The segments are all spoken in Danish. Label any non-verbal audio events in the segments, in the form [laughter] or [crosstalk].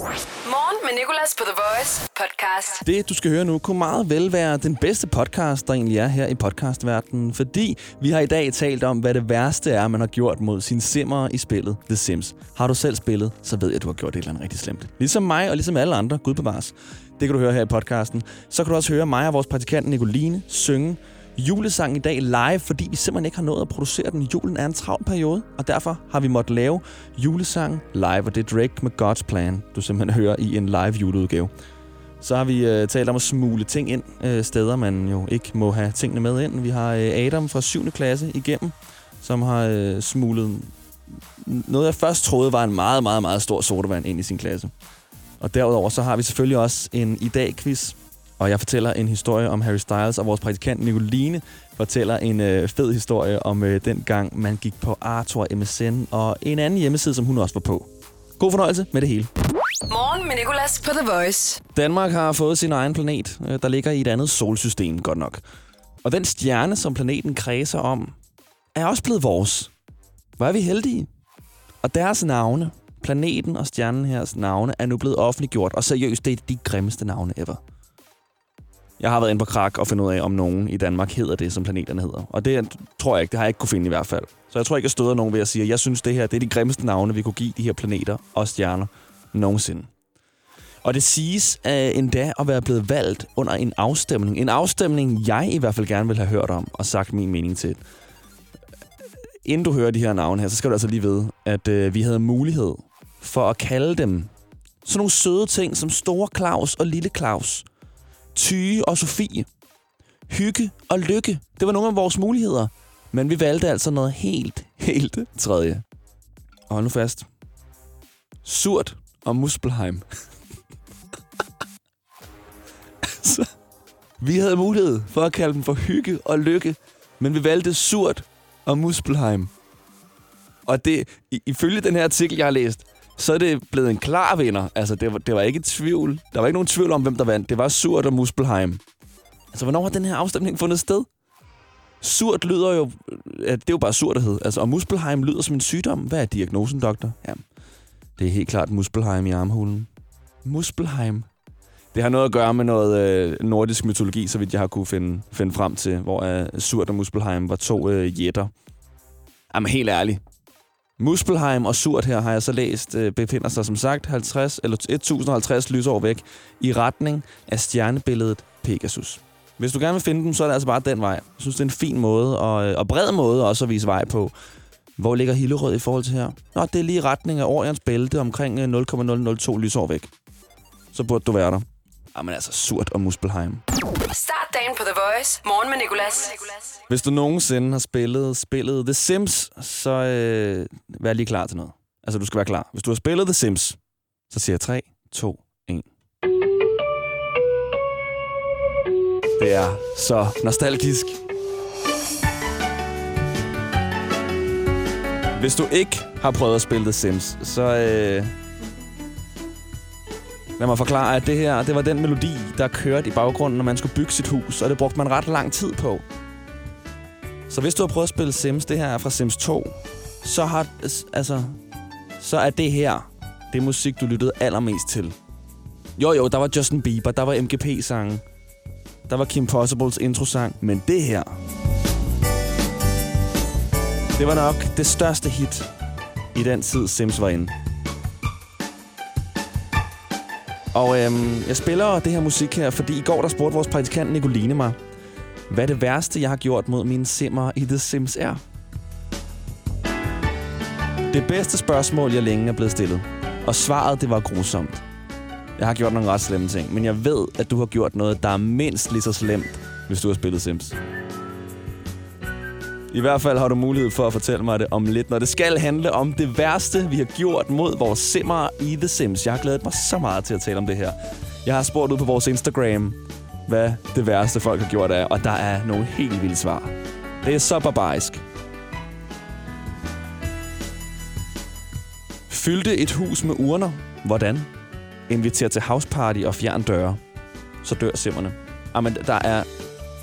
Morgen med Nicolas på The Voice podcast. Det, du skal høre nu, kunne meget vel være den bedste podcast, der egentlig er her i podcastverdenen, fordi vi har i dag talt om, hvad det værste er, man har gjort mod sine simmer i spillet The Sims. Har du selv spillet, så ved jeg, at du har gjort et eller andet rigtig slemt. Ligesom mig og ligesom alle andre, Gud bevares. Det kan du høre her i podcasten. Så kan du også høre mig og vores praktikant Nicoline synge julesang i dag live, fordi vi simpelthen ikke har nået at producere den. Julen er en travl periode, og derfor har vi måttet lave julesang live, og det er Drake med God's Plan, du simpelthen hører i en live juleudgave. Så har vi øh, talt om at smule ting ind, øh, steder man jo ikke må have tingene med ind. Vi har øh, Adam fra 7. klasse igennem, som har øh, smuglet noget, jeg først troede var en meget, meget, meget stor sodavand ind i sin klasse. Og derudover så har vi selvfølgelig også en i dag quiz og jeg fortæller en historie om Harry Styles, og vores praktikant Nicoline fortæller en øh, fed historie om øh, den gang, man gik på Arthur MSN, og en anden hjemmeside, som hun også var på. God fornøjelse med det hele. Morgen med Nicolas på The Voice. Danmark har fået sin egen planet, øh, der ligger i et andet solsystem, godt nok. Og den stjerne, som planeten kredser om, er også blevet vores. Hvor er vi heldige? Og deres navne, planeten og stjernen hers navne, er nu blevet offentliggjort, og seriøst, det er de grimmeste navne ever. Jeg har været inde på Krak og fundet ud af, om nogen i Danmark hedder det, som planeterne hedder. Og det tror jeg ikke. Det har jeg ikke kunne finde i hvert fald. Så jeg tror ikke, jeg støder nogen ved at sige, at jeg synes, det her det er de grimmeste navne, vi kunne give de her planeter og stjerner nogensinde. Og det siges uh, endda at være blevet valgt under en afstemning. En afstemning, jeg i hvert fald gerne vil have hørt om og sagt min mening til. Inden du hører de her navne her, så skal du altså lige vide, at uh, vi havde mulighed for at kalde dem sådan nogle søde ting som Store Claus og Lille Claus. Tyge og Sofie. Hygge og lykke. Det var nogle af vores muligheder. Men vi valgte altså noget helt, helt tredje. Og hold nu fast. Surt og Muspelheim. altså, vi havde mulighed for at kalde dem for hygge og lykke, men vi valgte Surt og Muspelheim. Og det, ifølge den her artikel, jeg har læst, så er det blevet en klar vinder. Altså, det var, det var ikke tvivl. Der var ikke nogen tvivl om, hvem der vandt. Det var Surt og Muspelheim. Altså, hvornår har den her afstemning fundet sted? Surt lyder jo... Ja, det er jo bare surthed. Altså, og Muspelheim lyder som en sygdom. Hvad er diagnosen, doktor? Ja, det er helt klart Muspelheim i armhulen. Muspelheim. Det har noget at gøre med noget øh, nordisk mytologi, så vidt jeg har kunne finde, finde frem til, hvor øh, Surt og Muspelheim var to øh, jætter. Jamen helt ærligt, Muspelheim og Surt her, har jeg så læst, øh, befinder sig som sagt 50, eller 1050 lysår væk i retning af stjernebilledet Pegasus. Hvis du gerne vil finde dem, så er det altså bare den vej. Jeg synes, det er en fin måde, og, øh, og bred måde også at vise vej på. Hvor ligger Hillerød i forhold til her? Nå, det er lige i retning af Orions bælte omkring 0,002 lysår væk. Så burde du være der. Jamen altså, Surt og Muspelheim. Start dagen på The Voice. Morgen med Nicolas. Hvis du nogensinde har spillet spillet The Sims, så øh, vær lige klar til noget. Altså, du skal være klar. Hvis du har spillet The Sims, så siger jeg 3, 2, 1. Det er så nostalgisk. Hvis du ikke har prøvet at spille The Sims, så øh, Lad mig forklare, at det her det var den melodi, der kørte i baggrunden, når man skulle bygge sit hus, og det brugte man ret lang tid på. Så hvis du har prøvet at spille Sims, det her er fra Sims 2, så, har, altså, så er det her det musik, du lyttede allermest til. Jo, jo, der var Justin Bieber, der var MGP-sangen, der var Kim Possibles intro-sang, men det her, det var nok det største hit i den tid, Sims var inde. Og øhm, jeg spiller det her musik her, fordi i går der spurgte vores praktikant Nicoline mig, hvad det værste, jeg har gjort mod mine simmer i The Sims er. Det bedste spørgsmål, jeg længe er blevet stillet. Og svaret, det var grusomt. Jeg har gjort nogle ret slemme ting, men jeg ved, at du har gjort noget, der er mindst lige så slemt, hvis du har spillet Sims. I hvert fald har du mulighed for at fortælle mig det om lidt, når det skal handle om det værste, vi har gjort mod vores simmer i The Sims. Jeg har glædet mig så meget til at tale om det her. Jeg har spurgt ud på vores Instagram, hvad det værste folk har gjort er, og der er nogle helt vilde svar. Det er så barbarisk. Fyldte et hus med urner. Hvordan? Inviter til houseparty og fjern døre. Så dør simmerne. Jamen, der er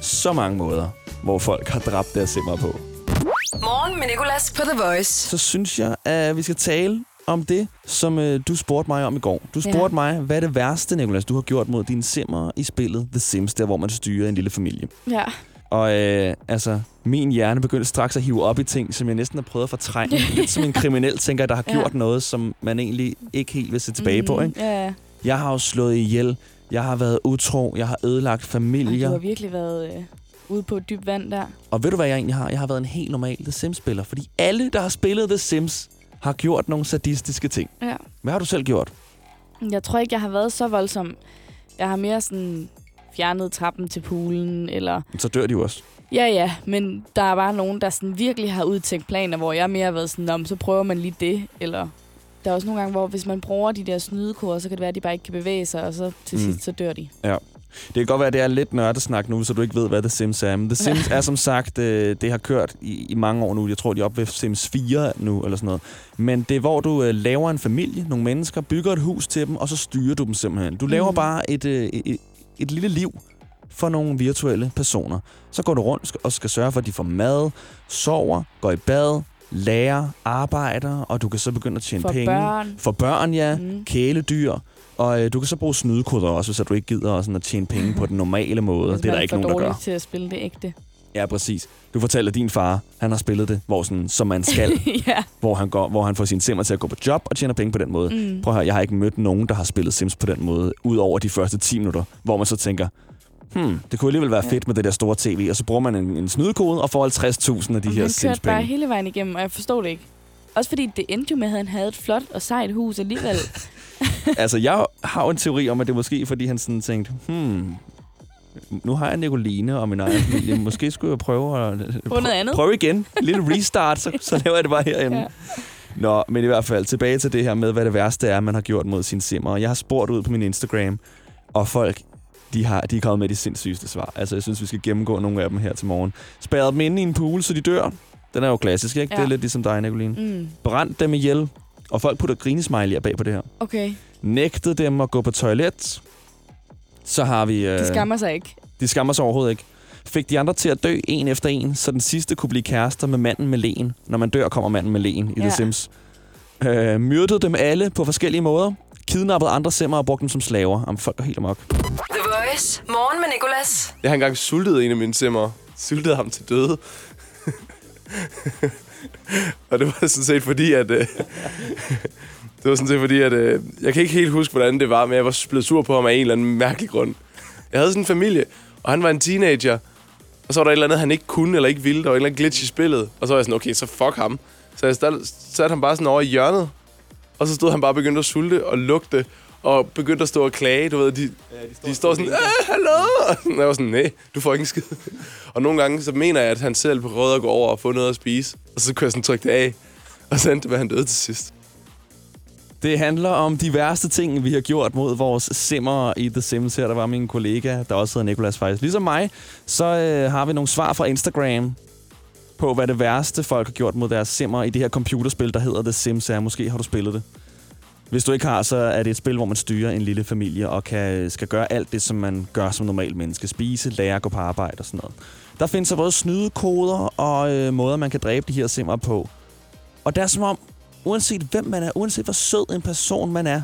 så mange måder hvor folk har dræbt deres simmer på. Morgen med Nicolas på The Voice. Så synes jeg, at vi skal tale om det, som øh, du spurgte mig om i går. Du spurgte Ja. ja. mig, hvad er det værste, Nicolas, du har gjort mod dine simmer i spillet The Sims, der hvor man styrer en lille familie. Ja. Og øh, altså, min hjerne begyndte straks at hive op i ting, som jeg næsten har prøvet at fortrænge. [laughs] Lidt som en kriminel, tænker der har Ja. gjort noget, som man egentlig ikke helt vil se tilbage på. Ikke? Ja, ja. Jeg har jo slået ihjel, jeg har været utro, jeg har ødelagt Ej, familier. Du har virkelig været øh, ude på dyb vand der. Og ved du, hvad jeg egentlig har? Jeg har været en helt normal The Sims-spiller, fordi alle, der har spillet The Sims, har gjort nogle sadistiske ting. Ja. Hvad har du selv gjort? Jeg tror ikke, jeg har været så voldsom. Jeg har mere sådan fjernet trappen til poolen, eller... Så dør de jo også. Ja, ja, men der er bare nogen, der sådan virkelig har udtænkt planer, hvor jeg mere har været sådan, om så prøver man lige det, eller... Der er også nogle gange, hvor hvis man bruger de der snydekoder, så kan det være, at de bare ikke kan bevæge sig, og så til Mm. sidst, så dør de. Det kan godt være, at det er lidt nørdesnak nu, så du ikke ved, hvad The Sims er. Men The Sims [laughs] er som sagt, øh, det har kørt i, i mange år nu. Jeg tror, de er oppe ved Sims 4 nu, eller sådan noget. Men det er, hvor du øh, laver en familie, nogle mennesker, bygger et hus til dem, og så styrer du dem simpelthen. Du laver Mhm. bare et, øh, et, et lille liv for nogle virtuelle personer. Så går du rundt og skal sørge for, at de får mad, sover, går i bad, lærer, arbejder, og du kan så begynde at tjene For penge. børn. For børn, ja. Mm. Kæledyr. Og øh, du kan så bruge snydekoder også, hvis du ikke gider sådan at tjene penge på den normale måde. Det er der ikke for nogen, der gør. til at spille det ægte. Ja, præcis. Du fortæller, at din far, han har spillet det, hvor sådan, som man skal, [laughs] ja. hvor, han går, hvor han får sine simmer til at gå på job og tjener penge på den måde. Mm. Prøv at høre, jeg har ikke mødt nogen, der har spillet Sims på den måde, ud over de første 10 minutter, hvor man så tænker, hmm, det kunne alligevel være Ja. fedt med det der store tv, og så bruger man en, en snydekode og får 50.000 af de Og her han kørte bare Sims-penge. hele vejen igennem, og jeg forstod det ikke. Også fordi det endte jo med, at han havde et flot og sejt hus alligevel. [laughs] [laughs] altså, jeg har jo en teori om, at det er måske, fordi han sådan tænkte, hmm, nu har jeg Nicoline og min egen familie. Måske skulle jeg prøve at... Prøve noget andet. Prøve igen. En lille restart, så, så laver jeg det bare herinde. Ja. Nå, men i hvert fald tilbage til det her med, hvad det værste er, man har gjort mod sine simmer. Jeg har spurgt ud på min Instagram, og folk, de, har, de er kommet med de sindssygeste svar. Altså, jeg synes, vi skal gennemgå nogle af dem her til morgen. Spærret dem inde i en pool, så de dør. Den er jo klassisk, ikke? Ja. Det er lidt ligesom dig, Nicoline. Mm. Brændt dem ihjel, og folk putter grinesmiley'er bag på det her. Okay, Nægtede dem at gå på toilet. Så har vi... Øh, de skammer sig ikke. de skammer sig overhovedet ikke. Fik de andre til at dø en efter en, så den sidste kunne blive kærester med manden med leen. Når man dør, kommer manden med leen i Ja. The Sims. Øh, myrdede dem alle på forskellige måder. Kidnappede andre simmer og brugte dem som slaver. Jamen, folk går helt amok. The Voice. Morgen med Nicolas. Jeg har engang sultet en af mine simmer. Sultede ham til døde. [laughs] og det var sådan set fordi, at... Øh, [laughs] det var sådan set fordi, at... Øh, jeg kan ikke helt huske, hvordan det var, men jeg var blevet sur på ham af en eller anden mærkelig grund. Jeg havde sådan en familie, og han var en teenager. Og så var der et eller andet, han ikke kunne eller ikke ville. Der var et eller andet glitch i spillet. Og så var jeg sådan, okay, så fuck ham. Så jeg satte ham bare sådan over i hjørnet. Og så stod han bare og begyndte at sulte og lugte. Og begyndte at stå og klage, du ved. De, de står sådan, øh, hallo! Og jeg var sådan, nej, du får ikke en skid. Og nogle gange, så mener jeg, at han selv prøvede at gå over og få noget at spise. Og så kunne jeg sådan trykke det af. Og så endte det han døde til sidst. Det handler om de værste ting, vi har gjort mod vores simmer i The Sims. Her der var min kollega, der også hedder Nikolas faktisk. Ligesom mig, så øh, har vi nogle svar fra Instagram på, hvad det værste folk har gjort mod deres simmer i det her computerspil, der hedder The Sims er. Måske har du spillet det. Hvis du ikke har, så er det et spil, hvor man styrer en lille familie og kan, skal gøre alt det, som man gør som normal menneske. Spise, lære, gå på arbejde og sådan noget. Der findes så både snydekoder og øh, måder, man kan dræbe de her simmer på. Og det er som om, uanset hvem man er, uanset hvor sød en person man er,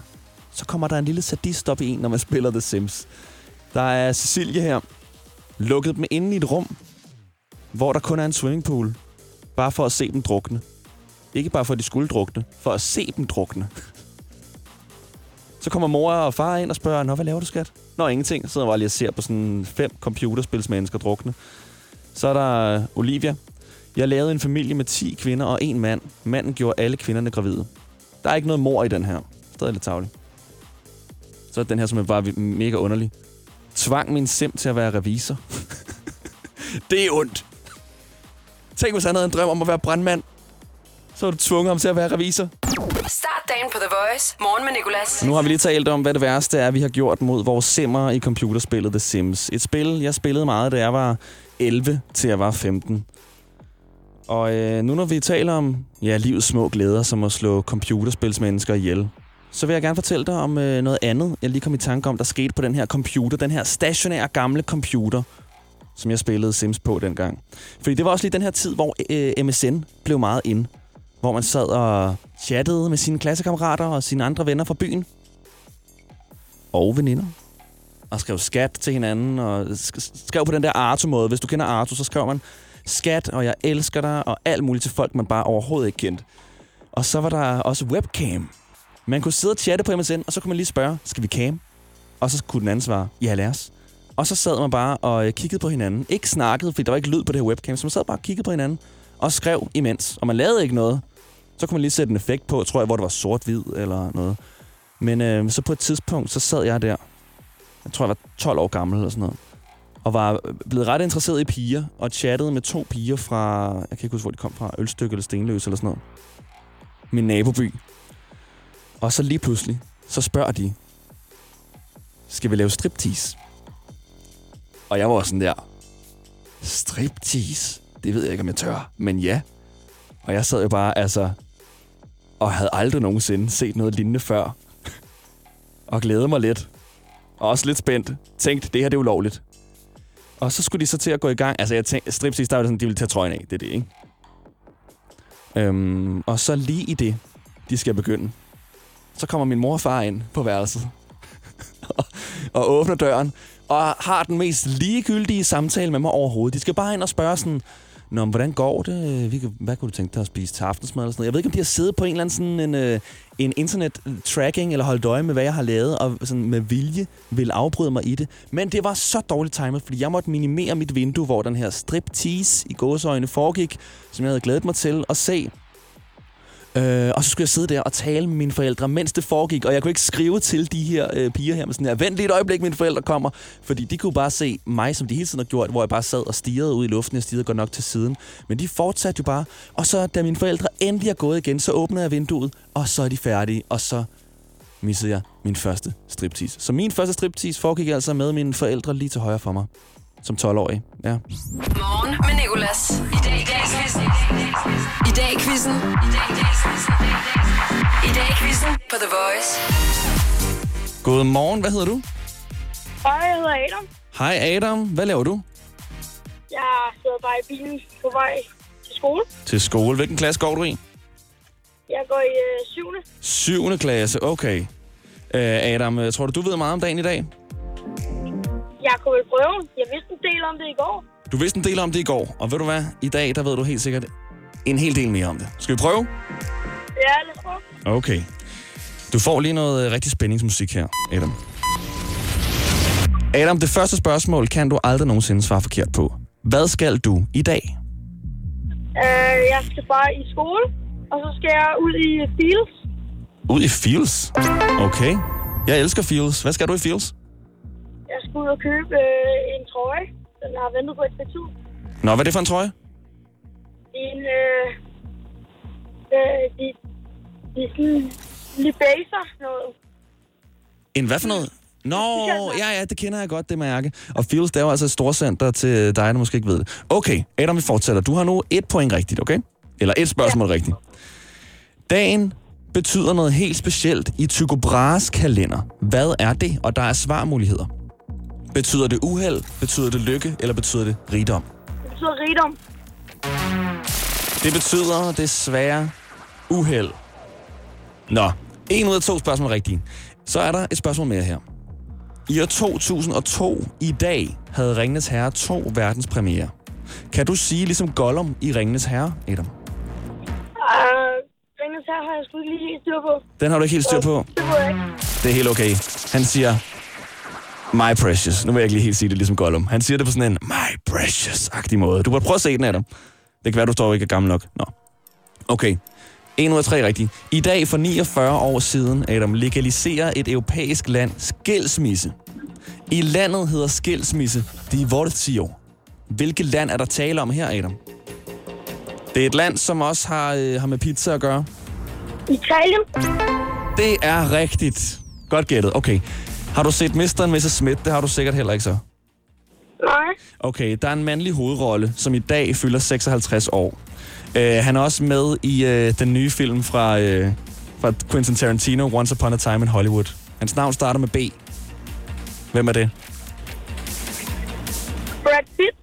så kommer der en lille sadist op i en, når man [laughs] spiller The Sims. Der er Cecilie her, lukket dem inde i et rum, hvor der kun er en swimmingpool. Bare for at se dem drukne. Ikke bare for, at de skulle drukne, for at se dem drukne. [laughs] Så kommer mor og far ind og spørger, Nå, hvad laver du, skat? Nå, ingenting. Så sidder jeg bare lige og ser på sådan fem computerspilsmennesker drukne. Så er der øh, Olivia. Jeg lavede en familie med 10 kvinder og en mand. Manden gjorde alle kvinderne gravide. Der er ikke noget mor i den her. Stadig lidt tavlig. Så er den her, som er bare mega underlig. Tvang min sim til at være revisor. [laughs] det er ondt. Tænk, hvis han havde en drøm om at være brandmand. Så var du tvunget ham til at være revisor. Dagen på The Voice. Morgen med Nicolas. Nu har vi lige talt om, hvad det værste er, vi har gjort mod vores simmer i computerspillet The Sims. Et spil, jeg spillede meget, da jeg var 11 til jeg var 15. Og øh, nu når vi taler om ja, livets små glæder, som at slå computerspilsmennesker ihjel, så vil jeg gerne fortælle dig om øh, noget andet, jeg lige kom i tanke om, der skete på den her computer, den her stationære gamle computer, som jeg spillede Sims på dengang. Fordi det var også lige den her tid, hvor øh, MSN blev meget ind hvor man sad og chattede med sine klassekammerater og sine andre venner fra byen. Og veninder. Og skrev skat til hinanden, og skrev på den der Arto-måde. Hvis du kender Arto, så skrev man skat, og jeg elsker dig, og alt muligt til folk, man bare overhovedet ikke kendte. Og så var der også webcam. Man kunne sidde og chatte på MSN, og så kunne man lige spørge, skal vi cam? Og så kunne den anden svare, ja lad os. Og så sad man bare og øh, kiggede på hinanden. Ikke snakkede, fordi der var ikke lyd på det her webcam, så man sad bare og kiggede på hinanden og skrev imens. Og man lavede ikke noget. Så kunne man lige sætte en effekt på, tror jeg, hvor det var sort-hvid eller noget. Men øh, så på et tidspunkt, så sad jeg der. Jeg tror, jeg var 12 år gammel eller sådan noget. Og var øh, blevet ret interesseret i piger, og chattede med to piger fra, jeg kan ikke huske, hvor de kom fra, Ølstykke eller Stenløs eller sådan noget. Min naboby. Og så lige pludselig, så spørger de, skal vi lave striptease? Og jeg var sådan der, striptease? Det ved jeg ikke, om jeg tør, men ja. Og jeg sad jo bare, altså, og havde aldrig nogensinde set noget lignende før. og glædede mig lidt. Og også lidt spændt. Tænkte, det her det er ulovligt. Og så skulle de så til at gå i gang. Altså, jeg tænkte, striptease, der var det sådan, de ville tage trøjen af. Det er det, ikke? Øhm, og så lige i det, de skal begynde, så kommer min mor og far ind på værelset. [laughs] og åbner døren, og har den mest ligegyldige samtale med mig overhovedet. De skal bare ind og spørge sådan, Nå, men hvordan går det? Vi kan- Hvad kunne du tænke dig at spise til aftensmad? Eller sådan noget? Jeg ved ikke, om de har siddet på en eller anden sådan en, øh, en internet-tracking, øh, eller holdt øje med, hvad jeg har lavet, og sådan med vilje vil afbryde mig i det. Men det var så dårligt timet, fordi jeg måtte minimere mit vindue, hvor den her striptease i gåseøjne foregik, som jeg havde glædet mig til at se. Øh, og så skulle jeg sidde der og tale med mine forældre, mens det foregik. Og jeg kunne ikke skrive til de her øh, piger her med sådan her, vent lige et øjeblik, mine forældre kommer. Fordi de kunne bare se mig, som de hele tiden har gjort, hvor jeg bare sad og stirrede ud i luften. Jeg stirrede godt nok til siden. Men de fortsatte jo bare. Og så, da mine forældre endelig er gået igen, så åbner jeg vinduet, og så er de færdige. Og så missede jeg min første striptease. Så min første striptease foregik altså med mine forældre lige til højre for mig. Som 12-årig, ja. Morgen med Nicolas. I dag i dag i quizzen. I dag i quizzen på The Voice. Godmorgen, hvad hedder du? Hej, jeg hedder Adam. Hej Adam, hvad laver du? Jeg sidder bare i bilen på vej til skole. Til skole. Hvilken klasse går du i? Jeg går i øh, 7. 7. klasse, okay. Øh, Adam, øh, tror du, du ved meget om dagen i dag? Jeg kunne vel prøve. Jeg vidste en del om det i går. Du vidste en del om det i går, og ved du hvad? I dag, der ved du helt sikkert en hel del mere om det. Skal vi prøve? Ja, lad os prøve. Okay. Du får lige noget øh, rigtig spændingsmusik her, Adam. Adam, det første spørgsmål kan du aldrig nogensinde svare forkert på. Hvad skal du i dag? Øh, jeg skal bare i skole, og så skal jeg ud i Fields. Ud i Fields? Okay. Jeg elsker Fields. Hvad skal du i Fields? Jeg skal ud og købe øh, en trøje. Den har ventet på et tid. Nå, hvad er det for en trøje? En, øh, øh, de, de sådan lige baser noget. En hvad for noget? Nå, ja, ja, det kender jeg godt, det mærke. Og Fields, det er jo altså et storcenter til dig, der måske ikke ved det. Okay, Adam, vi fortsætter. Du har nu et point rigtigt, okay? Eller et spørgsmål ja. rigtigt. Dagen betyder noget helt specielt i Tycho Brahes kalender. Hvad er det? Og der er svarmuligheder. Betyder det uheld, betyder det lykke, eller betyder det rigdom? Det betyder rigdom. Det betyder desværre uheld. Nå, en ud af to spørgsmål rigtige. Så er der et spørgsmål mere her. I år 2002 i dag havde Ringnes Herre to verdenspremiere. Kan du sige ligesom Gollum i Ringnes Herre, Adam? Øh, Ringens her har jeg sgu ikke lige helt styr på. Den har du ikke helt styr på. Det ved jeg ikke. Det er helt okay. Han siger, My Precious. Nu vil jeg ikke lige helt sige det ligesom Gollum. Han siger det på sådan en My Precious-agtig måde. Du burde prøve at se den, Adam. Det kan være, du står ikke er gammel nok. Nå. Okay. En ud af tre rigtige. I dag for 49 år siden, Adam, legaliserer et europæisk land skilsmisse. I landet hedder skilsmisse divortio. Hvilket land er der tale om her, Adam? Det er et land, som også har, øh, har med pizza at gøre. Italien? Det er rigtigt. Godt gættet. Okay. Har du set Mr. Mrs. Smith? Det har du sikkert heller ikke så. Nej. Okay, der er en mandlig hovedrolle, som i dag fylder 56 år. Uh, han er også med i uh, den nye film fra, uh, fra Quentin Tarantino, Once Upon a Time in Hollywood. Hans navn starter med B. Hvem er det? Brad Pitt?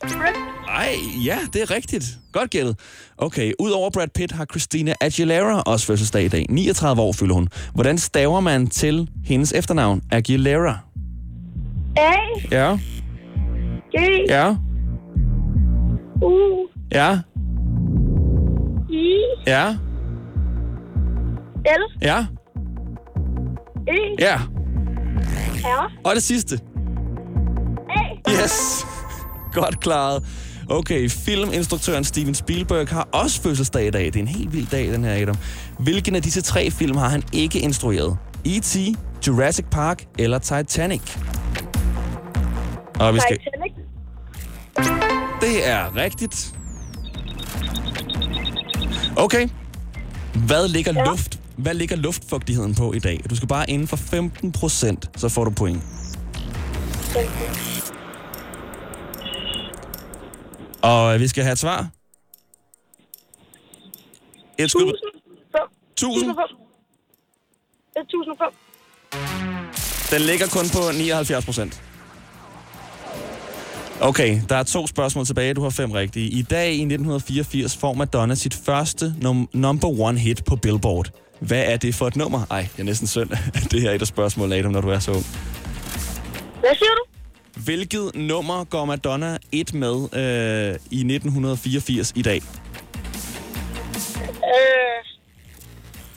Brad? Ej, ja, det er rigtigt. Godt gættet. Okay, udover Brad Pitt har Christina Aguilera også fødselsdag i dag. 39 år fylder hun. Hvordan staver man til hendes efternavn? Aguilera. A, Ja, G, ja, U, ja, I, ja, L, ja, E, ja. R, Og det sidste. A. Yes! [laughs] Godt klaret. Okay, filminstruktøren Steven Spielberg har også fødselsdag i dag. Det er en helt vild dag, den her, Adam. Hvilken af disse tre film har han ikke instrueret? E.T., Jurassic Park eller Titanic? Og vi skal... Titanic. Det er rigtigt. Okay. Hvad ligger, ja. luft, hvad ligger luftfugtigheden på i dag? Du skal bare inden for 15 procent, så får du point. Og vi skal have et svar. Et skud. 1005. 1000. 1005. Den ligger kun på 79 procent. Okay, der er to spørgsmål tilbage. Du har fem rigtige. I dag i 1984 får Madonna sit første num- number one hit på Billboard. Hvad er det for et nummer? Ej, det er næsten synd, [laughs] det her er et af spørgsmålene, Adam, når du er så ung. Hvad siger du? Hvilket nummer går Madonna et med øh, i 1984 i dag? Øh,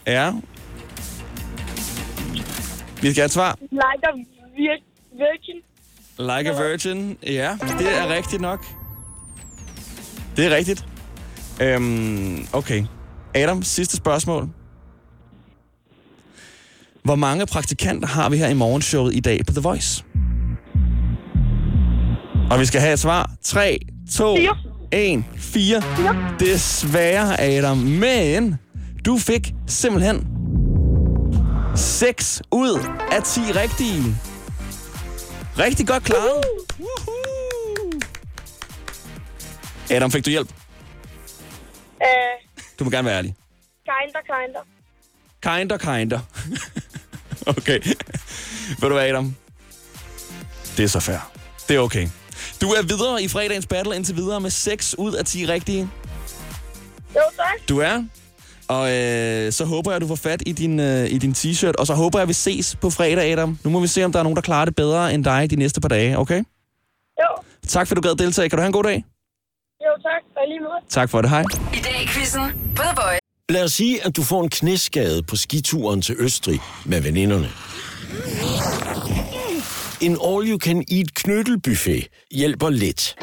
Ja. Vi skal have et svar. like a vir- virgin. Like a Virgin. Ja, det er rigtigt nok. Det er rigtigt. Øhm, okay. Adam, sidste spørgsmål. Hvor mange praktikanter har vi her i morgenshowet i dag på The Voice? Og vi skal have et svar. 3, 2, Fire. 1, 4. Desværre, Adam. Men du fik simpelthen 6 ud af 10 rigtige. Rigtig godt klaret. Adam, fik du hjælp? Øh, Du må gerne være ærlig. kinda, kinda. Kinder, kinder. [laughs] okay. Ved du hvad, Adam? Det er så fair. Det er okay. Du er videre i fredagens battle indtil videre med 6 ud af 10 rigtige. Jo, tak. Du er. Og øh, så håber jeg, at du får fat i din, øh, i din t-shirt, og så håber jeg, at vi ses på fredag, Adam. Nu må vi se, om der er nogen, der klarer det bedre end dig de næste par dage, okay? Jo, Tak for, at du gad deltage. Kan du have en god dag? jo, tak. Og lige måde. Tak for det. Hej. I dag i quizzen på The Voice. Lad os sige, at du får en knæskade på skituren til Østrig med veninderne. En all-you-can-eat knyttelbuffet hjælper lidt.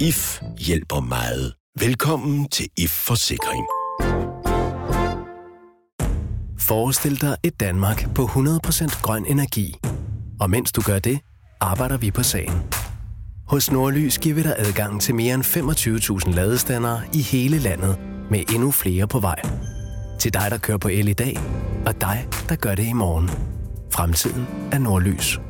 IF hjælper meget. Velkommen til IF Forsikring. Forestil dig et Danmark på 100% grøn energi. Og mens du gør det, arbejder vi på sagen. Hos Nordlys giver vi dig adgang til mere end 25.000 ladestandere i hele landet, med endnu flere på vej. Til dig, der kører på el i dag, og dig, der gør det i morgen. Fremtiden er Nordlys.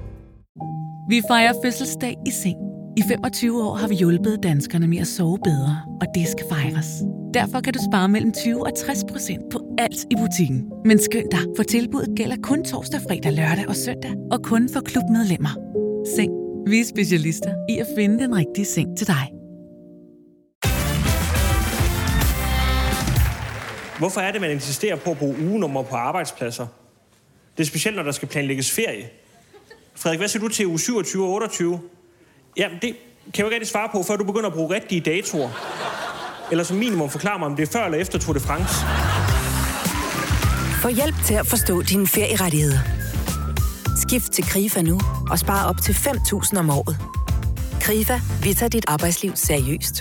Vi fejrer fødselsdag i seng. I 25 år har vi hjulpet danskerne med at sove bedre, og det skal fejres. Derfor kan du spare mellem 20 og 60 procent på alt i butikken. Men skynd dig, for tilbuddet gælder kun torsdag, fredag, lørdag og søndag, og kun for klubmedlemmer. Seng. Vi er specialister i at finde den rigtige seng til dig. Hvorfor er det, man insisterer på at bruge ugenummer på arbejdspladser? Det er specielt, når der skal planlægges ferie. Frederik, hvad siger du til uge 27 og 28? Jamen, det kan jeg jo ikke rigtig svare på, før du begynder at bruge rigtige datoer. Eller som minimum forklare mig, om det er før eller efter Tour de France. Få hjælp til at forstå dine ferierettigheder. Skift til KRIFA nu og spar op til 5.000 om året. KRIFA, vi tager dit arbejdsliv seriøst.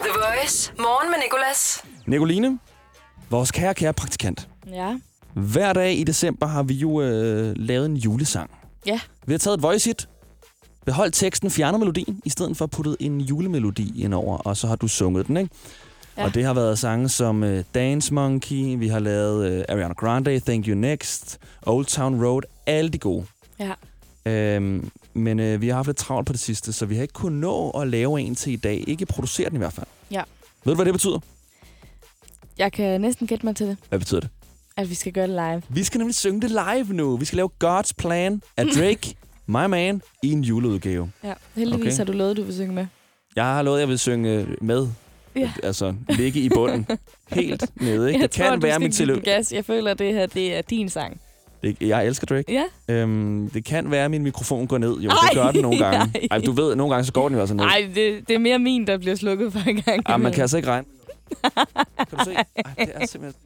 The Voice. Morgen med Nicolas. Nicoline, vores kære, kære praktikant. Ja. Hver dag i december har vi jo øh, lavet en julesang. Ja. Vi har taget et voice hit, beholdt teksten, fjernet melodien, i stedet for puttet en julemelodi ind over, og så har du sunget den, ikke? Ja. Og det har været sange som uh, Dance Monkey, vi har lavet uh, Ariana Grande, Thank You Next, Old Town Road, alle de gode. Ja. Øhm, men uh, vi har haft lidt travlt på det sidste, så vi har ikke kunnet nå at lave en til i dag. Ikke producere den i hvert fald. Ja. Ved du, hvad det betyder? Jeg kan næsten gætte mig til det, Hvad betyder det? at vi skal gøre det live. Vi skal nemlig synge det live nu. Vi skal lave God's Plan af Drake, [laughs] My Man i en juleudgave. Ja, heldigvis Okay. har du lovet, du vil synge med. Jeg har lovet, at jeg vil synge med. Ja. Altså, ligge i bunden. Helt [laughs] nede, ikke? Jeg Det kan tror, du være den tele- gas. Jeg føler, at det her det er din sang. Det- Jeg elsker Drake. Ja. Øhm, det kan være, at min mikrofon går ned. Jo, Ej, det gør den nogle gange. ej. [laughs] Ej, du ved, nogle gange så går den jo altså ned. Nej, det, det er mere min, der bliver slukket for en gang. Ej, man imellem. kan altså ikke regne. Kan du se? [laughs] Ej, det er simpelthen...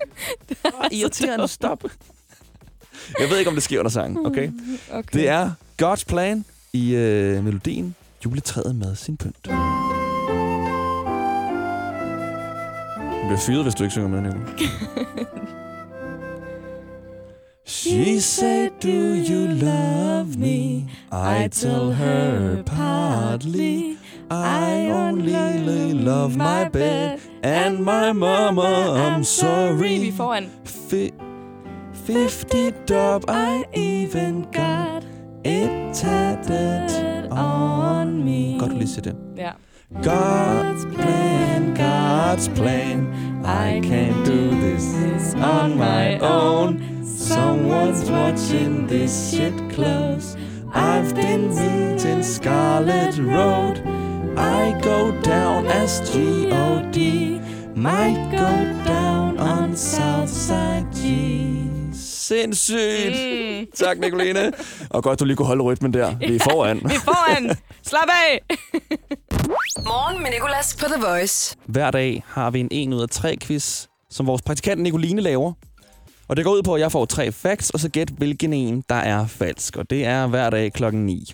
Åh, irriterende. Stop. Jeg ved ikke, om det sker under sangen, okay? okay. Det er God's Plan i øh, melodien Juletræet med sin pynt. Du bliver fyret, hvis du ikke synger med, Nico. [laughs] She said, do you love me? I tell her partly. I only love my bed and my mama, I'm Vi sorry. er foran. Fi- 50 dub, I even got it tatted on me. Godt, lige siger det. Ja. God's plan, God's plan. I can't do this on my own. Someone's watching this shit close. I've been meeting in Scarlet Road. I go down as G-O-D. Might go down on Southside G. Sindssygt! Mm. [laughs] Tak, Nicoline. Og godt, du lige kunne holde rytmen der. Vi er foran. Vi er foran. Slap af. [laughs] Morgen med Nicolas på The Voice. Hver dag har vi en 1 ud af 3 quiz, som vores praktikant Nicoline laver. Og det går ud på, at jeg får tre facts, og så gæt, hvilken en, der er falsk. Og det er hver dag klokken 9.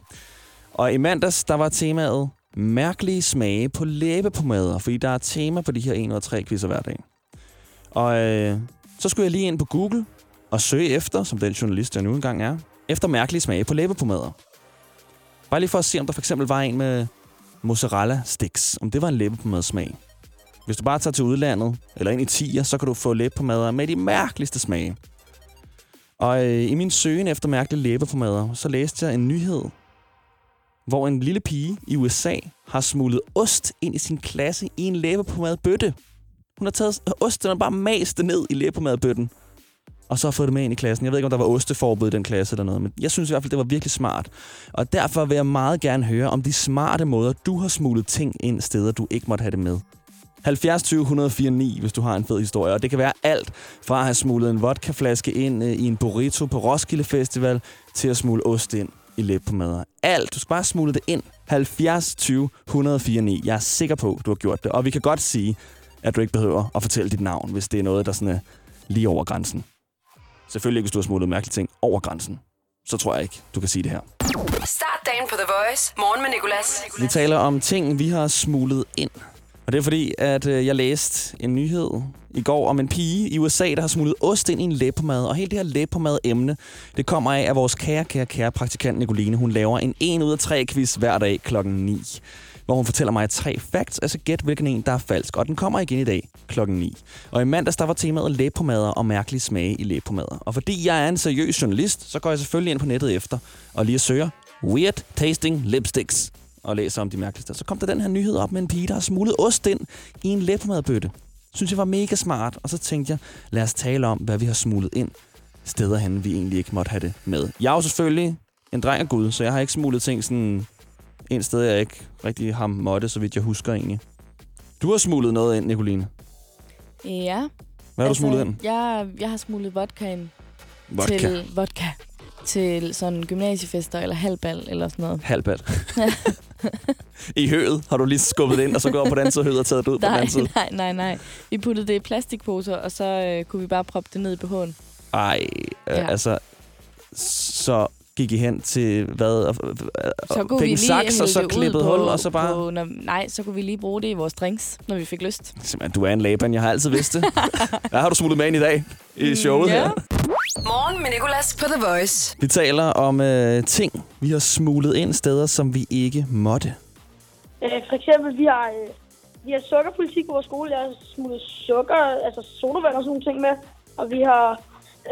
Og i mandags, der var temaet mærkelige smage på læbepomader, fordi der er tema på de her 1 ud af 3 quizzer hver dag. Og øh, så skulle jeg lige ind på Google og søge efter, som den journalist, jeg nu engang er, efter mærkelige smage på læbepomader. Bare lige for at se, om der for eksempel var en med mozzarella sticks, om det var en læbepomadesmag. Hvis du bare tager til udlandet, eller ind i tiger, så kan du få læbepomader med de mærkeligste smage. Og øh, i min søgen efter mærkelige læbepomader, så læste jeg en nyhed, hvor en lille pige i USA har smuglet ost ind i sin klasse i en læbepomadebøtte. Hun har taget øh, ost, den bare mast ned i læbepomadebøtten, og så har fået det med ind i klassen. Jeg ved ikke, om der var osteforbud i den klasse eller noget, men jeg synes i hvert fald, det var virkelig smart. Og derfor vil jeg meget gerne høre om de smarte måder, du har smuglet ting ind steder, du ikke måtte have det med. 70 20 104 9, hvis du har en fed historie. Og det kan være alt fra at have smuglet en vodkaflaske ind øh, i en burrito på Roskilde Festival, til at smule ost ind i læb på mader. Alt. Du skal bare smule det ind. 70 20 104 9. Jeg er sikker på, du har gjort det. Og vi kan godt sige, at du ikke behøver at fortælle dit navn, hvis det er noget, der sådan er lige over grænsen. Selvfølgelig ikke, hvis du har smuglet mærkelige ting over grænsen. Så tror jeg ikke, du kan sige det her. Start dagen på The Voice. Morgen med Nicolas. Vi taler om ting, vi har smuglet ind. Og det er fordi, at øh, jeg læste en nyhed i går om en pige i USA, der har smuglet ost ind i en læbpomade. Og hele det her læbpomade-emne, det kommer af, at vores kære, kære, kære praktikant Nicoline, hun laver en 1 ud af 3 quiz hver dag klokken 9. Hvor hun fortæller mig tre facts, altså gæt hvilken en, der er falsk. Og den kommer igen i dag klokken 9. Og i mandags, der var temaet læbpomader og mærkelige smage i læbpomader. Og fordi jeg er en seriøs journalist, så går jeg selvfølgelig ind på nettet efter og lige søger Weird Tasting Lipsticks og læser om de mærkeligste. Så kom der den her nyhed op med en pige, der har smuglet ost ind i en læbpomadebøtte. Synes jeg var mega smart, og så tænkte jeg, lad os tale om, hvad vi har smuglet ind steder hen, vi egentlig ikke måtte have det med. Jeg er jo selvfølgelig en dreng af Gud, så jeg har ikke smuglet ting sådan en sted, jeg ikke rigtig har måtte, så vidt jeg husker egentlig. Du har smuglet noget ind, Nicoline. Ja. Hvad har du smuglet ind? Jeg, jeg har smuglet vodkaen Vodka. til vodka til sådan gymnasiefester eller halvbal eller sådan noget. Halvbal. [laughs] I høet har du lige skubbet det ind, og så op på den anden side høet og taget det ud på den Nej, anden side. nej, nej, nej. Vi puttede det i plastikposer, og så øh, kunne vi bare proppe det ned i BH'en. Ej, øh, Ja. altså... Så gik I hen til hvad? Og, Så kunne fik vi en lige saks, og så på, hul, og så bare... På, når, nej, så kunne vi lige bruge det i vores drinks, når vi fik lyst. Simpelthen, du er en laban, jeg har altid vidst det. [laughs] Hvad har du smuglet med ind i dag i showet ja. her? Morgen med Nicolas på The Voice. Vi taler om øh, ting, vi har smuglet ind steder, som vi ikke måtte. Øh, for eksempel, vi har, øh, vi har sukkerpolitik på vores skole. Jeg har smuttet sukker, altså sodavand og sådan nogle ting med. Og vi har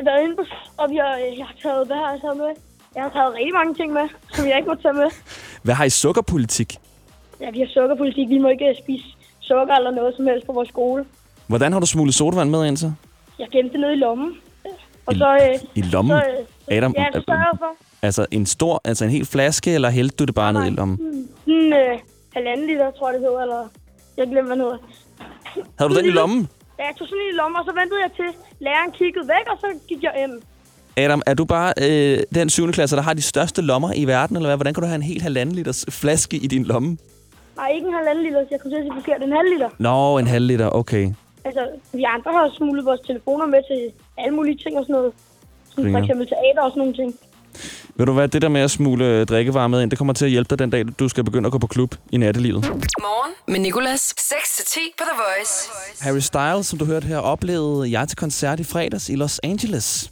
været inde på, og vi har, øh, jeg har taget, hvad har jeg taget med? Jeg har taget rigtig mange ting med, som jeg ikke må tage med. Hvad har I sukkerpolitik? Ja, vi har sukkerpolitik. Vi må ikke øh, spise sukker eller noget som helst på vores skole. Hvordan har du smuglet sodavand med ind så? Jeg gemte det nede i lommen. Og I- så... Øh, I lommen? Så, øh, Adam, ja, det sørger jeg for. Altså en stor, altså en hel flaske, eller hældte du det bare ned i lommen? Sådan sådan, øh, halvanden liter, tror jeg det hedder, eller... Jeg den hedder. Havde du den i lommen? Ja, jeg tog sådan en i lommen, og så ventede jeg til læreren kiggede væk, og så gik jeg ind. Adam, er du bare øh, den 7. klasse, der har de største lommer i verden, eller hvad? Hvordan kan du have en helt halvanden liters flaske i din lomme? Nej, ikke en halvanden liter, jeg kunne til at sige forkert. En halv liter. Nå, en halv liter, okay. Altså, vi andre har smuglet vores telefoner med til alle mulige ting og sådan noget. Som for eksempel teater og sådan nogle ting. Ved du hvad, det der med at smule øh, drikkevarer med ind, det kommer til at hjælpe dig den dag, du skal begynde at gå på klub i nattelivet. Morgen med Nicolas. 6-10 på The Voice. Harry Styles, som du hørte her, oplevede jeg til koncert i fredags i Los Angeles.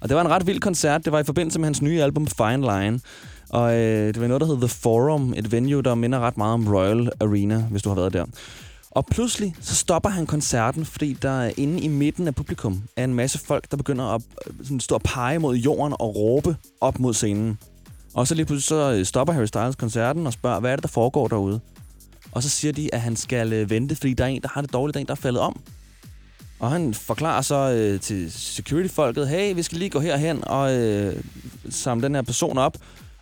Og det var en ret vild koncert. Det var i forbindelse med hans nye album Fine Line. Og øh, det var noget, der hed The Forum. Et venue, der minder ret meget om Royal Arena, hvis du har været der. Og pludselig så stopper han koncerten, fordi der inde i midten af publikum er en masse folk, der begynder at øh, sådan stå og pege mod jorden og råbe op mod scenen. Og så lige pludselig så øh, stopper Harry Styles koncerten og spørger, hvad er det, der foregår derude? Og så siger de, at han skal øh, vente, fordi der er en, der har det dårligt, der er en, der er faldet om. Og han forklarer så øh, til security-folket, hey, vi skal lige gå herhen og øh, samle den her person op.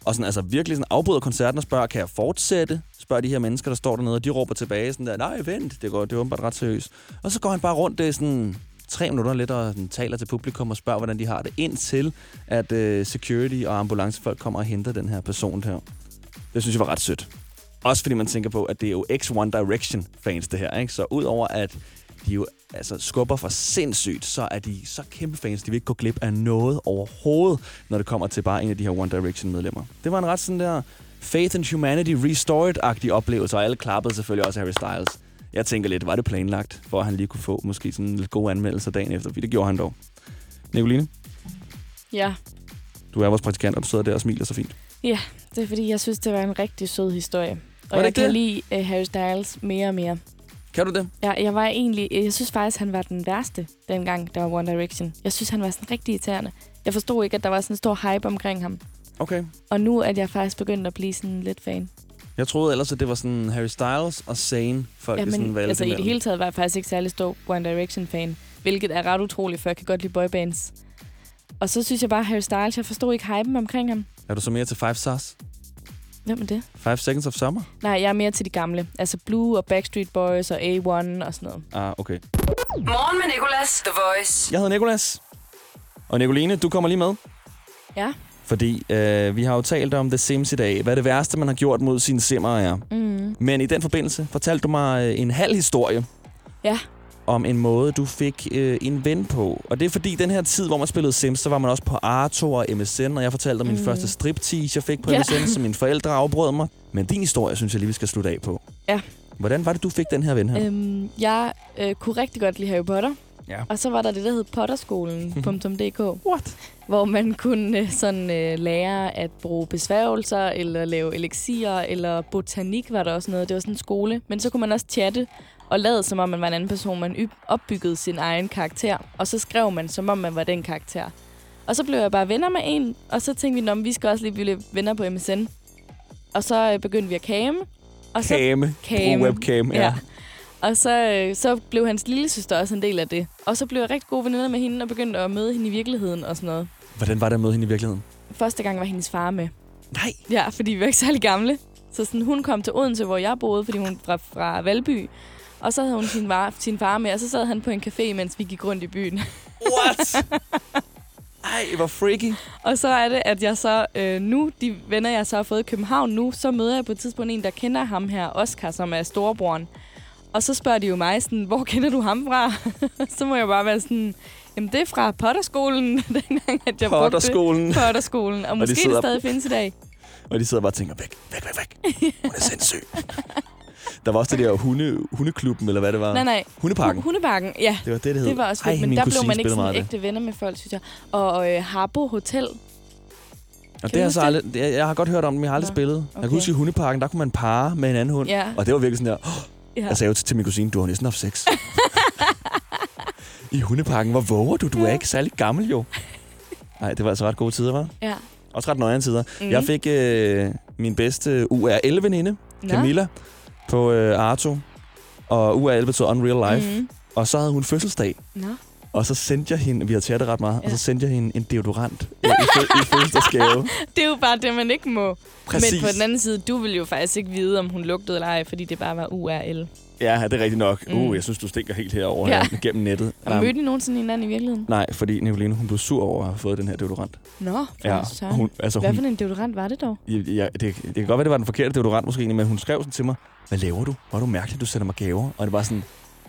Og sådan, altså virkelig sådan afbryder koncerten og spørger, kan jeg fortsætte? Spørger de her mennesker, der står dernede, og de råber tilbage sådan der, nej, vent, det går, det er åbenbart ret seriøst. Og så går han bare rundt, det er sådan tre minutter lidt, og sådan, taler til publikum og spørger, hvordan de har det, indtil at øh, security og ambulancefolk kommer og henter den her person her. Det synes jeg var ret sødt. Også fordi man tænker på, at det er jo X-One Direction fans det her, ikke? Så udover at de jo altså, skubber for sindssygt, så er de så kæmpe fans, de vil ikke gå glip af noget overhovedet, når det kommer til bare en af de her One Direction medlemmer. Det var en ret sådan der Faith and Humanity Restored-agtig oplevelse, og alle klappede selvfølgelig også Harry Styles. Jeg tænker lidt, var det planlagt, for at han lige kunne få måske sådan en lidt gode anmeldelser dagen efter, fordi det gjorde han dog. Nicoline, Ja. du er vores praktikant, og du sidder der og smiler så fint. Ja, det er fordi, jeg synes, det var en rigtig sød historie. Var Og det jeg ikke kan det? lide uh, Harry Styles mere og mere. Kan du det? Ja, jeg var egentlig... Jeg synes faktisk, han var den værste, dengang der var One Direction. Jeg synes, han var sådan rigtig irriterende. Jeg forstod ikke, at der var sådan en stor hype omkring ham. Okay. Og nu er jeg faktisk begyndt at blive sådan lidt fan. Jeg troede ellers, at det var sådan Harry Styles og Zayn, folk Ja, sådan men valgte altså, i det imellem. hele taget var jeg faktisk ikke særlig stor One Direction-fan. Hvilket er ret utroligt, for jeg kan godt lide boybands. Og så synes jeg bare, Harry Styles, jeg forstod ikke hypen omkring ham. Er du så mere til Five Stars? Hvem er det? Five Seconds of Summer? Nej, jeg er mere til de gamle. Altså Blue og Backstreet Boys og A1 og sådan noget. Ah, okay. Morgen med Nicolas. The Voice. Jeg hedder Nikolas. Og Nicoline, du kommer lige med. Ja. Fordi øh, vi har jo talt om The Sims i dag. Hvad det værste, man har gjort mod sine simmer er. Mm. Men i den forbindelse fortalte du mig øh, en halv historie Ja. Om en måde, du fik øh, en ven på. Og det er fordi, den her tid, hvor man spillede Sims, så var man også på Arto og MSN, og jeg fortalte om min Mm. første striptease, jeg fik på Ja. MSN, som mine forældre afbrød mig. Men din historie, synes jeg lige, vi skal slutte af på. Ja. Hvordan var det, du fik den her ven her? Øhm, jeg øh, kunne rigtig godt lide Harry Potter. Ja. Og så var der det, der hed potterskolen.dk. [laughs] What? Hvor man kunne øh, sådan øh, lære at bruge besværgelser, eller lave elixier, eller botanik var der også noget. Det var sådan en skole. Men så kunne man også chatte og lade, som om man var en anden person. Man opbyggede sin egen karakter, og så skrev man, som om man var den karakter. Og så blev jeg bare venner med en, og så tænkte vi, at vi skal også lige blive venner på MSN. Og så øh, begyndte vi at kame. Og så Kame. Cam. Brug webcam, ja. ja. Og så, øh, så blev hans lille søster også en del af det. Og så blev jeg rigtig gode veninder med hende og begyndte at møde hende i virkeligheden og sådan noget. Hvordan var det at møde hende i virkeligheden? Første gang var hendes far med. Nej. Ja, fordi vi var ikke særlig gamle. Så sådan, hun kom til Odense, hvor jeg boede, fordi hun var fra Valby. Og så havde hun sin, var, sin far med, og så sad han på en café, mens vi gik rundt i byen. [laughs] What? Ej, hvor freaky. Og så er det, at jeg så øh, nu, de venner, jeg så har fået i København nu, så møder jeg på et tidspunkt en, der kender ham her, Oscar, som er storebroren. Og så spørger de jo mig sådan, hvor kender du ham fra? [laughs] så må jeg bare være sådan, jamen det er fra Potterskolen, [laughs] dengang at jeg Potterskolen. brugte Potterskolen. Og, Og de måske sidder- det stadig findes i dag. Og de sidder bare og tænker, væk, væk, væk, væk. Hun er sindssyg. Der var også det der hunde, hundeklubben, eller hvad det var. Nej, nej. Hundeparken. Hu- Hundeparken, ja. Det var det, det hed. Det var også Ej, fedt, men min der blev man ikke sådan ægte venner med folk, synes jeg. Og øh, Harbo Hotel. Og det har så aldrig, det, jeg har godt hørt om det, men jeg har aldrig Nå, spillet. Jeg kan okay. huske, i hundeparken, der kunne man parre med en anden hund. Ja. Og det var virkelig sådan der, oh, Ja. jeg sagde jo til, min kusine, du har næsten haft sex. [laughs] I hundeparken, hvor våger du? Du er ikke særlig gammel jo. [laughs] Nej, det var altså ret gode tider, var. Ja. Også ret nøjere tider. Mhm. Jeg fik øh, min bedste UR11-veninde, Nå. Camilla, på øh, Arto. Og UR11 betød Unreal Life. Mhm. Og så havde hun fødselsdag. Nå. Og så sendte jeg hende, vi har taget det ret meget, ja. og så sendte jeg hende en deodorant øh, i, fø- i [laughs] fødselsdagsgave. Det er jo bare det, man ikke må. Præcis. Men på den anden side, du ville jo faktisk ikke vide, om hun lugtede eller ej, fordi det bare var URL. Ja, det er rigtigt nok. Mm. Uh, jeg synes, du stinker helt herover Ja. her, gennem nettet. Og Um, mødte I nogensinde hinanden i virkeligheden? nej, fordi Nicoline, hun blev sur over at have fået den her deodorant. Nå, for Ja, hun- altså, Hvad hun- for en deodorant var det dog? Ja, ja, det, det kan godt være, det var den forkerte deodorant måske, men hun skrev sådan til mig, hvad laver du? Hvor er du mærkeligt, du sender mig gaver. Og det var sådan,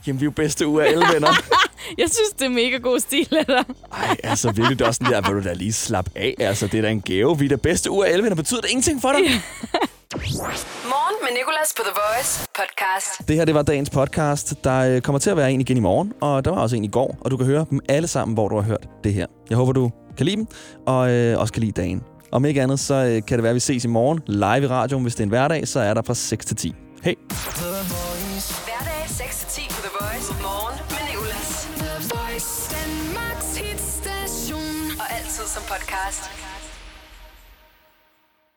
jamen vi er jo bedste URL-venner. [laughs] Jeg synes, det er mega god stil af dig. Ej, altså virkelig, det er også sådan der, vil du da lige slappe af. Altså, det er da en gave. Vi er da bedste URL-venner. Betyder det ingenting for dig? [laughs] Morgen med Nicolas på The Voice podcast. Det her, det var dagens podcast. Der øh, kommer til at være en igen i morgen, og der var også en i går, og du kan høre dem alle sammen, hvor du har hørt det her. Jeg håber, du kan lide dem, og øh, også kan lide dagen. Om ikke andet, så øh, kan det være, at vi ses i morgen live i radioen. Hvis det er en hverdag, så er der fra 6 til 10. Hej. Hverdag 6-10 på The Voice. Morgen med Nicolas. The Voice. Danmarks hitstation. Og altid som podcast.